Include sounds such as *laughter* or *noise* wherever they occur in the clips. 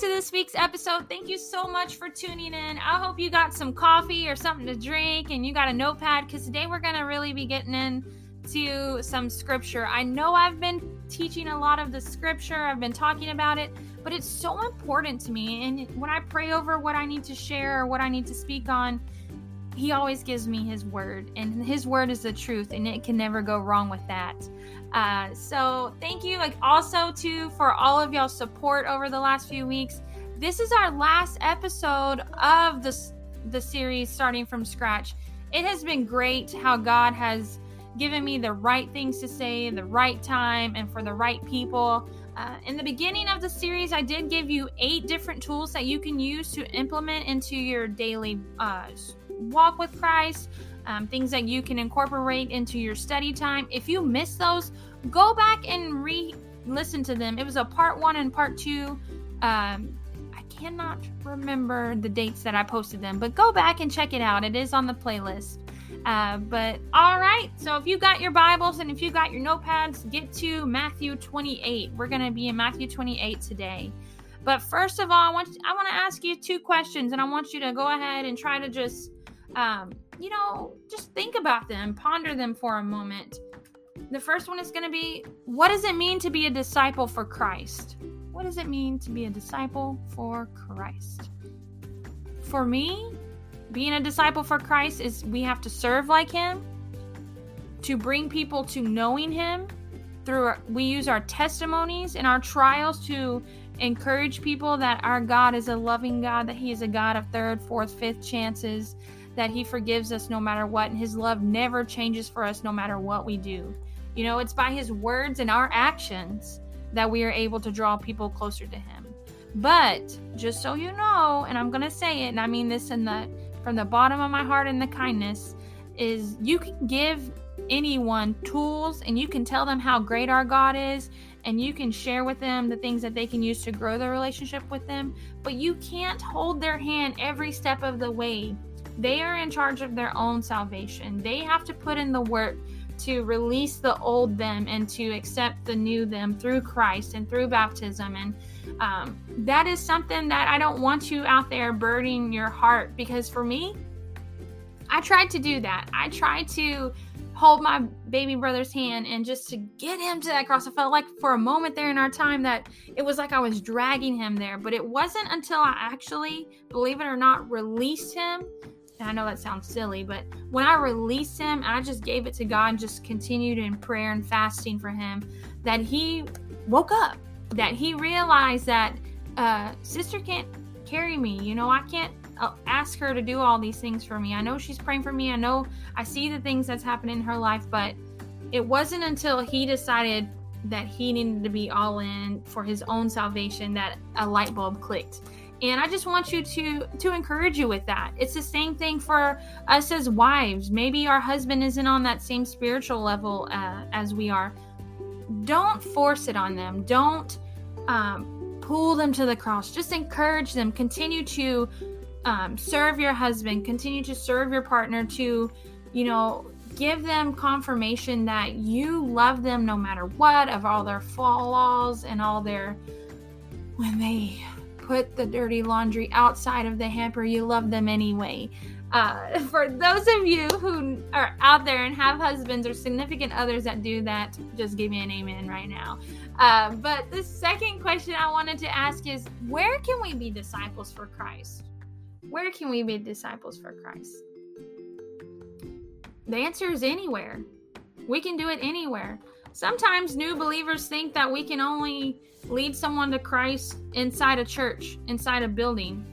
to this week's episode. Thank you so much for tuning in. I hope you got some coffee or something to drink and you got a notepad because today we're going to really be getting into some scripture. I know I've been teaching a lot of the scripture, I've been talking about it, but it's so important to me. And when I pray over what I need to share or what I need to speak on, he always gives me his word and his word is the truth and it can never go wrong with that. Uh, so thank you like also too for all of y'all support over the last few weeks. This is our last episode of this the series starting from scratch. It has been great how god has given me the right things to say in the right time and for the right people. Uh, in the beginning of the series, I did give you eight different tools that you can use to implement into your daily uh, walk with Christ, um, things that you can incorporate into your study time. If you miss those, go back and re listen to them. It was a part one and part two. Um, I cannot remember the dates that I posted them, but go back and check it out. It is on the playlist. Uh, but all right, so if you got your Bibles and if you got your notepads, get to Matthew 28. We're going to be in Matthew 28 today. But first of all, I want I want to ask you two questions, and I want you to go ahead and try to just um, you know, just think about them, ponder them for a moment. The first one is going to be what does it mean to be a disciple for Christ? What does it mean to be a disciple for Christ? For me, being a disciple for Christ is we have to serve like him, to bring people to knowing him through our, we use our testimonies and our trials to encourage people that our God is a loving God, that he is a God of third, fourth, fifth chances, that He forgives us no matter what, and His love never changes for us no matter what we do. You know, it's by His words and our actions that we are able to draw people closer to Him. But just so you know, and I'm going to say it, and I mean this in the from the bottom of my heart and the kindness, is you can give anyone tools and you can tell them how great our God is and you can share with them the things that they can use to grow their relationship with them, but you can't hold their hand every step of the way they are in charge of their own salvation. They have to put in the work to release the old them and to accept the new them through Christ and through baptism. And um, that is something that I don't want you out there burdening your heart because for me, I tried to do that. I tried to hold my baby brother's hand and just to get him to that cross. I felt like for a moment there in our time that it was like I was dragging him there, but it wasn't until I actually, believe it or not, released him I know that sounds silly, but when I released him, I just gave it to God and just continued in prayer and fasting for him, that he woke up, that he realized that uh, sister can't carry me. You know, I can't uh, ask her to do all these things for me. I know she's praying for me. I know I see the things that's happening in her life, but it wasn't until he decided that he needed to be all in for his own salvation that a light bulb clicked and i just want you to to encourage you with that. It's the same thing for us as wives. Maybe our husband isn't on that same spiritual level uh, as we are. Don't force it on them. Don't um, pull them to the cross. Just encourage them. Continue to um, serve your husband. Continue to serve your partner to you know give them confirmation that you love them no matter what of all their flaws and all their when they put the dirty laundry outside of the hamper, you love them anyway. Uh, *laughs* for those of you who are out there and have husbands or significant others that do that, just give me an amen right now. Uh, but the second question I wanted to ask is where can we be disciples for Christ? Where can we be disciples for Christ? The answer is anywhere. We can do it anywhere. Sometimes new believers think that we can only lead someone to Christ inside a church, inside a building.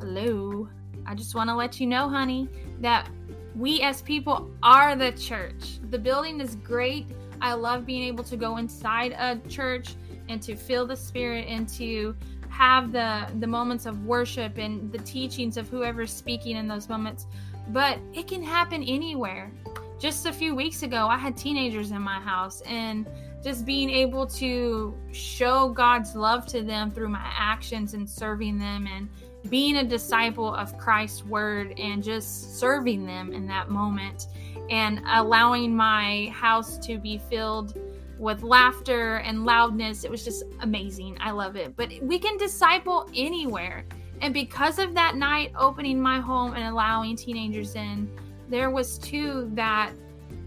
Hello. I just want to let you know, honey, that we as people are the church. The building is great. I love being able to go inside a church and to feel the spirit and to have the the moments of worship and the teachings of whoever's speaking in those moments. But it can happen anywhere. Just a few weeks ago, I had teenagers in my house and just being able to show God's love to them through my actions and serving them and being a disciple of Christ's word and just serving them in that moment and allowing my house to be filled with laughter and loudness. It was just amazing. I love it. But we can disciple anywhere. And because of that night opening my home and allowing teenagers in, there was two that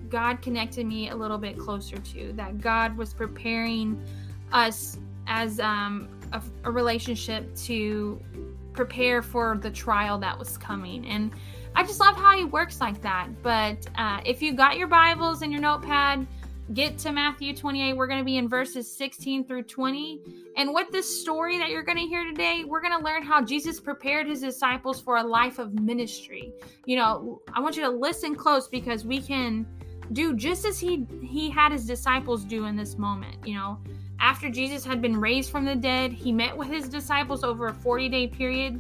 God connected me a little bit closer to. That God was preparing us as um, a, a relationship to prepare for the trial that was coming. And I just love how he works like that. But uh, if you got your Bibles and your notepad, get to Matthew 28. We're going to be in verses 16 through 20. And with this story that you're going to hear today, we're going to learn how Jesus prepared his disciples for a life of ministry. You know, I want you to listen close because we can do just as he he had his disciples do in this moment, you know. After Jesus had been raised from the dead, he met with his disciples over a 40 day period.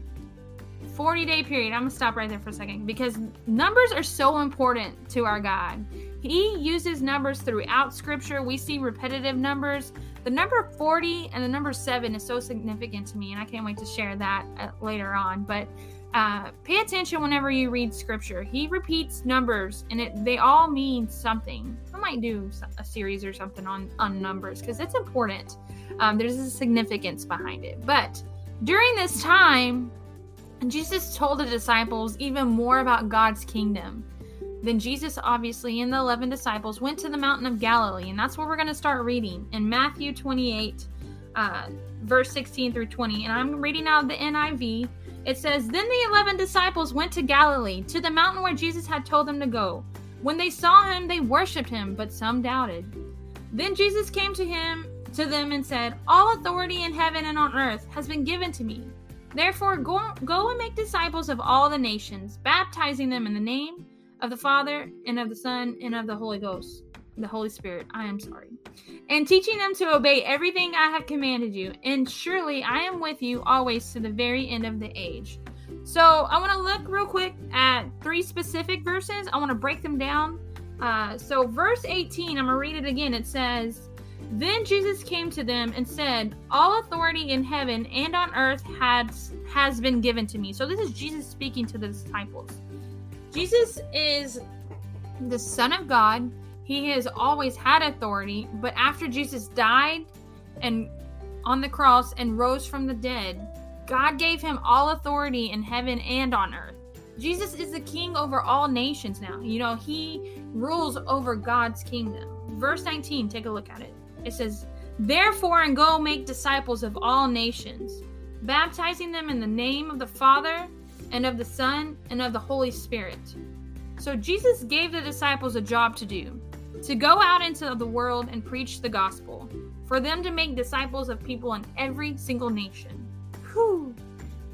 40 day period. I'm going to stop right there for a second because numbers are so important to our God. He uses numbers throughout scripture. We see repetitive numbers. The number 40 and the number 7 is so significant to me, and I can't wait to share that uh, later on. But uh, pay attention whenever you read scripture. He repeats numbers, and it they all mean something. I might do a series or something on on numbers because it's important. Um, there's a significance behind it. But during this time, Jesus told the disciples even more about God's kingdom. Then Jesus, obviously, and the 11 disciples went to the mountain of Galilee, and that's where we're going to start reading in Matthew 28, uh, verse 16 through 20. And I'm reading out of the NIV. It says, Then the 11 disciples went to Galilee, to the mountain where Jesus had told them to go. When they saw him, they worshipped him, but some doubted. Then Jesus came to him to them and said, All authority in heaven and on earth has been given to me. Therefore, go, go and make disciples of all the nations, baptizing them in the name of the Father and of the Son and of the Holy Ghost, the Holy Spirit. I am sorry. And teaching them to obey everything I have commanded you. And surely I am with you always to the very end of the age. So I want to look real quick at three specific verses. I want to break them down. Uh, so, verse 18, I'm going to read it again. It says, Then Jesus came to them and said, All authority in heaven and on earth has, has been given to me. So, this is Jesus speaking to the disciples. Jesus is the Son of God. He has always had authority, but after Jesus died and on the cross and rose from the dead, God gave him all authority in heaven and on earth. Jesus is the king over all nations now. You know, he rules over God's kingdom. Verse 19, take a look at it. It says, Therefore, and go make disciples of all nations, baptizing them in the name of the Father and of the Son, and of the Holy Spirit. So Jesus gave the disciples a job to do to go out into the world and preach the gospel, for them to make disciples of people in every single nation. Whew.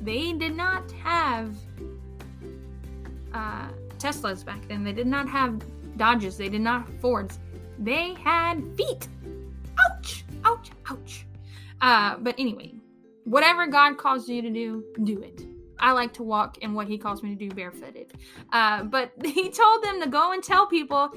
They did not have uh, Teslas back then. They did not have Dodges. They did not have Fords. They had feet. Ouch! Ouch! Ouch! Uh, but anyway, whatever God calls you to do, do it. I like to walk in what he calls me to do barefooted. Uh, but *laughs* he told them to go and tell people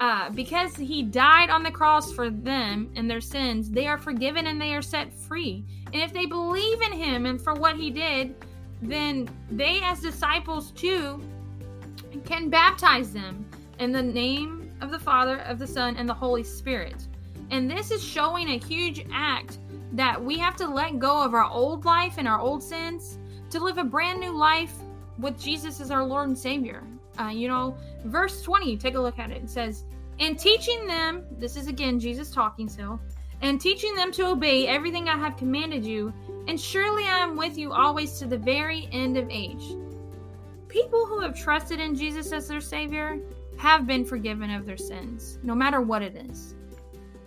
uh, because he died on the cross for them and their sins, they are forgiven and they are set free. And if they believe in him and for what he did, then they, as disciples too, can baptize them in the name of the Father, of the Son, and the Holy Spirit. And this is showing a huge act that we have to let go of our old life and our old sins to live a brand new life with Jesus as our Lord and Savior. Uh, you know, verse 20, take a look at it. It says, And teaching them, this is again Jesus talking still, and teaching them to obey everything I have commanded you, and surely I am with you always to the very end of age. People who have trusted in Jesus as their Savior have been forgiven of their sins, no matter what it is.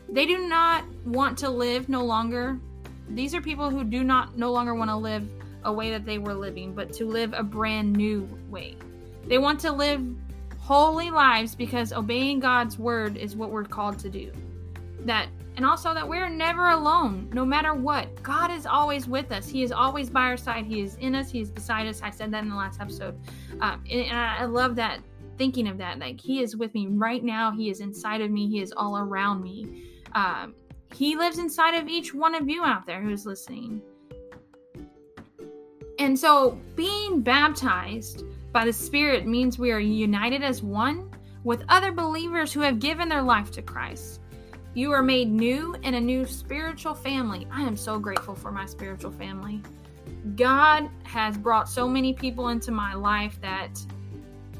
They do not want to live no longer. These are people who do not no longer want to live a way that they were living, but to live a brand new way. They want to live holy lives because obeying God's word is what we're called to do. That and also that we're never alone, no matter what. God is always with us. He is always by our side. He is in us. He is beside us. I said that in the last episode, um, and, and I love that thinking of that. Like He is with me right now. He is inside of me. He is all around me. Um, he lives inside of each one of you out there who's listening. And so being baptized by the Spirit means we are united as one with other believers who have given their life to Christ. You are made new in a new spiritual family. I am so grateful for my spiritual family. God has brought so many people into my life that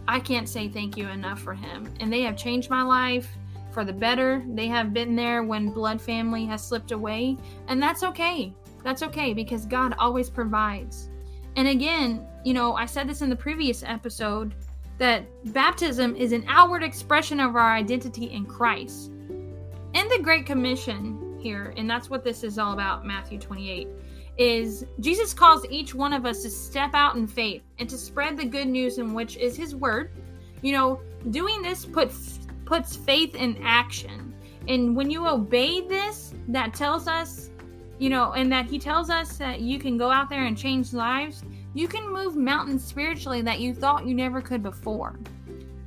I can't say thank you enough for Him. And they have changed my life for the better. They have been there when blood family has slipped away. And that's okay. That's okay because God always provides. And again, you know, I said this in the previous episode that baptism is an outward expression of our identity in Christ. In the Great Commission here, and that's what this is all about, Matthew 28, is Jesus calls each one of us to step out in faith and to spread the good news in which is his word. You know, doing this puts puts faith in action. And when you obey this, that tells us, you know, and that he tells us that you can go out there and change lives, you can move mountains spiritually that you thought you never could before.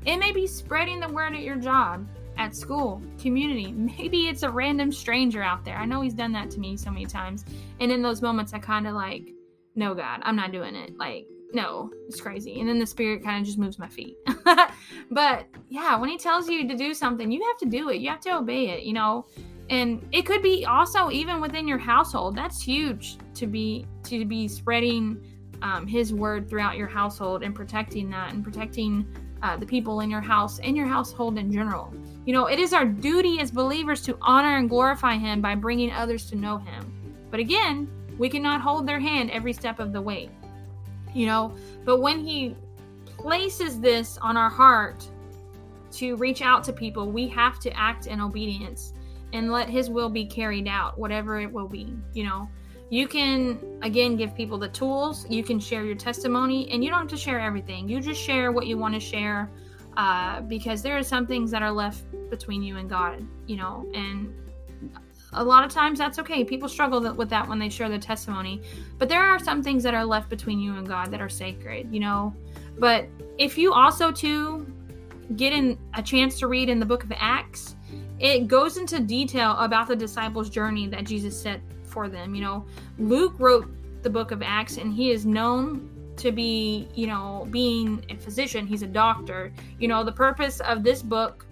It may be spreading the word at your job, at school, community. *laughs* Maybe it's a random stranger out there. I know he's done that to me so many times. And in those moments, I kind of like, no, God, I'm not doing it. Like, no, it's crazy. And then the spirit kind of just moves my feet. *laughs* but yeah, when he tells you to do something, you have to do it. You have to obey it, you know. And it could be also even within your household. That's huge to be to be spreading um, His word throughout your household and protecting that and protecting uh, the people in your house and your household in general. You know, it is our duty as believers to honor and glorify Him by bringing others to know Him. But again, we cannot hold their hand every step of the way. You know, but when He places this on our heart to reach out to people, we have to act in obedience and let His will be carried out, whatever it will be. You know, you can again give people the tools. You can share your testimony and you don't have to share everything. You just share what you want to share uh, because there are some things that are left between you and god you know? And a lot of times that's okay. People struggle with that when they share their testimony. But there are some things that are left between you and god that are sacred you know? But if you also too get in a chance to read in the book of acts it goes into detail about the disciples journey that jesus set for them. You know, Luke wrote the book of Acts and he is known to be, you know, being a physician, he's a doctor. You know, the purpose of this book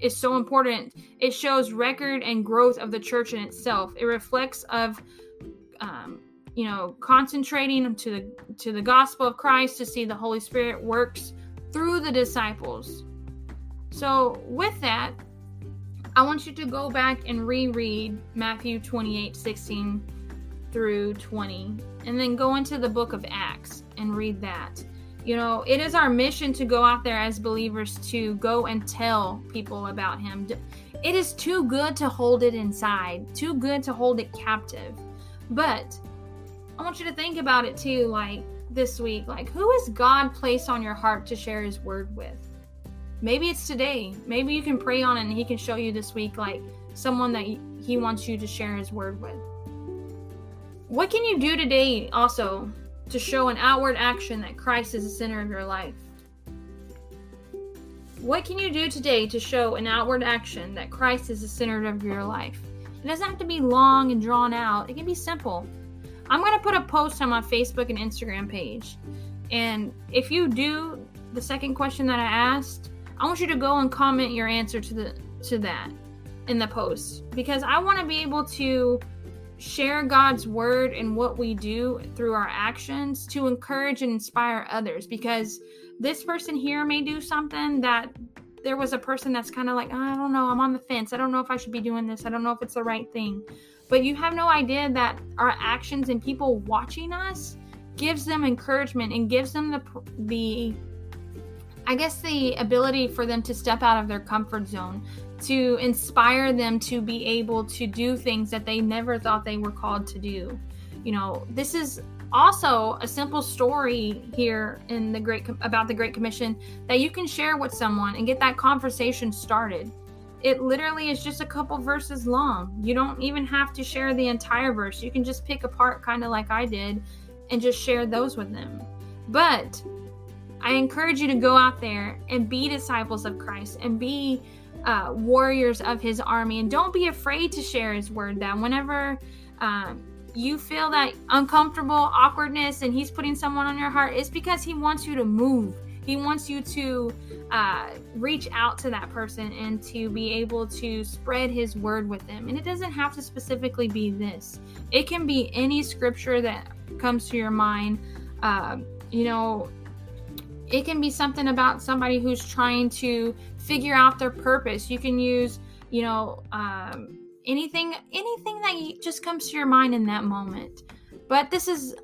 is so important. It shows record and growth of the church in itself. It reflects of um, you know, concentrating to the to the gospel of Christ to see the Holy Spirit works through the disciples. So, with that, I want you to go back and reread Matthew 28 16 through 20, and then go into the book of Acts and read that. You know, it is our mission to go out there as believers to go and tell people about Him. It is too good to hold it inside, too good to hold it captive. But I want you to think about it too, like this week. Like, who has God placed on your heart to share His word with? Maybe it's today. Maybe you can pray on it and he can show you this week like someone that he wants you to share his word with. What can you do today also to show an outward action that Christ is the center of your life? What can you do today to show an outward action that Christ is the center of your life? It doesn't have to be long and drawn out, it can be simple. I'm going to put a post on my Facebook and Instagram page. And if you do the second question that I asked, I want you to go and comment your answer to the to that in the post because I want to be able to share God's word and what we do through our actions to encourage and inspire others because this person here may do something that there was a person that's kind of like, oh, I don't know, I'm on the fence. I don't know if I should be doing this. I don't know if it's the right thing. But you have no idea that our actions and people watching us gives them encouragement and gives them the the I guess the ability for them to step out of their comfort zone, to inspire them to be able to do things that they never thought they were called to do. You know, this is also a simple story here in the great about the great commission that you can share with someone and get that conversation started. It literally is just a couple verses long. You don't even have to share the entire verse. You can just pick apart kind of like i did and just share those with them. But I encourage you to go out there and be disciples of Christ and be uh, warriors of his army. And don't be afraid to share his word that whenever um, you feel that uncomfortable awkwardness and he's putting someone on your heart, it's because he wants you to move. He wants you to uh, reach out to that person and to be able to spread His word with them. And it doesn't have to specifically be this, it can be any scripture that comes to your mind. Uh, you know, it can be something about somebody who's trying to figure out their purpose. You can use, you know, um, anything, anything that just comes to your mind in that moment. But this is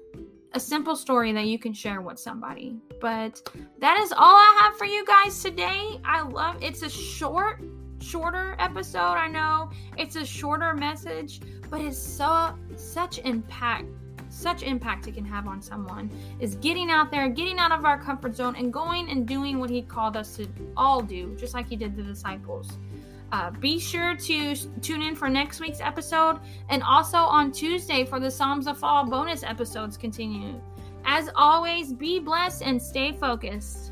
a simple story that you can share with somebody. But that is all I have for you guys today. I love it's a short shorter episode. I know it's a shorter message, but it's so such impact such impact it can have on someone is getting out there, getting out of our comfort zone, and going and doing what He called us to all do, just like He did the disciples. Uh, be sure to tune in for next week's episode and also on Tuesday for the Psalms of Fall bonus episodes continue. As always, be blessed and stay focused.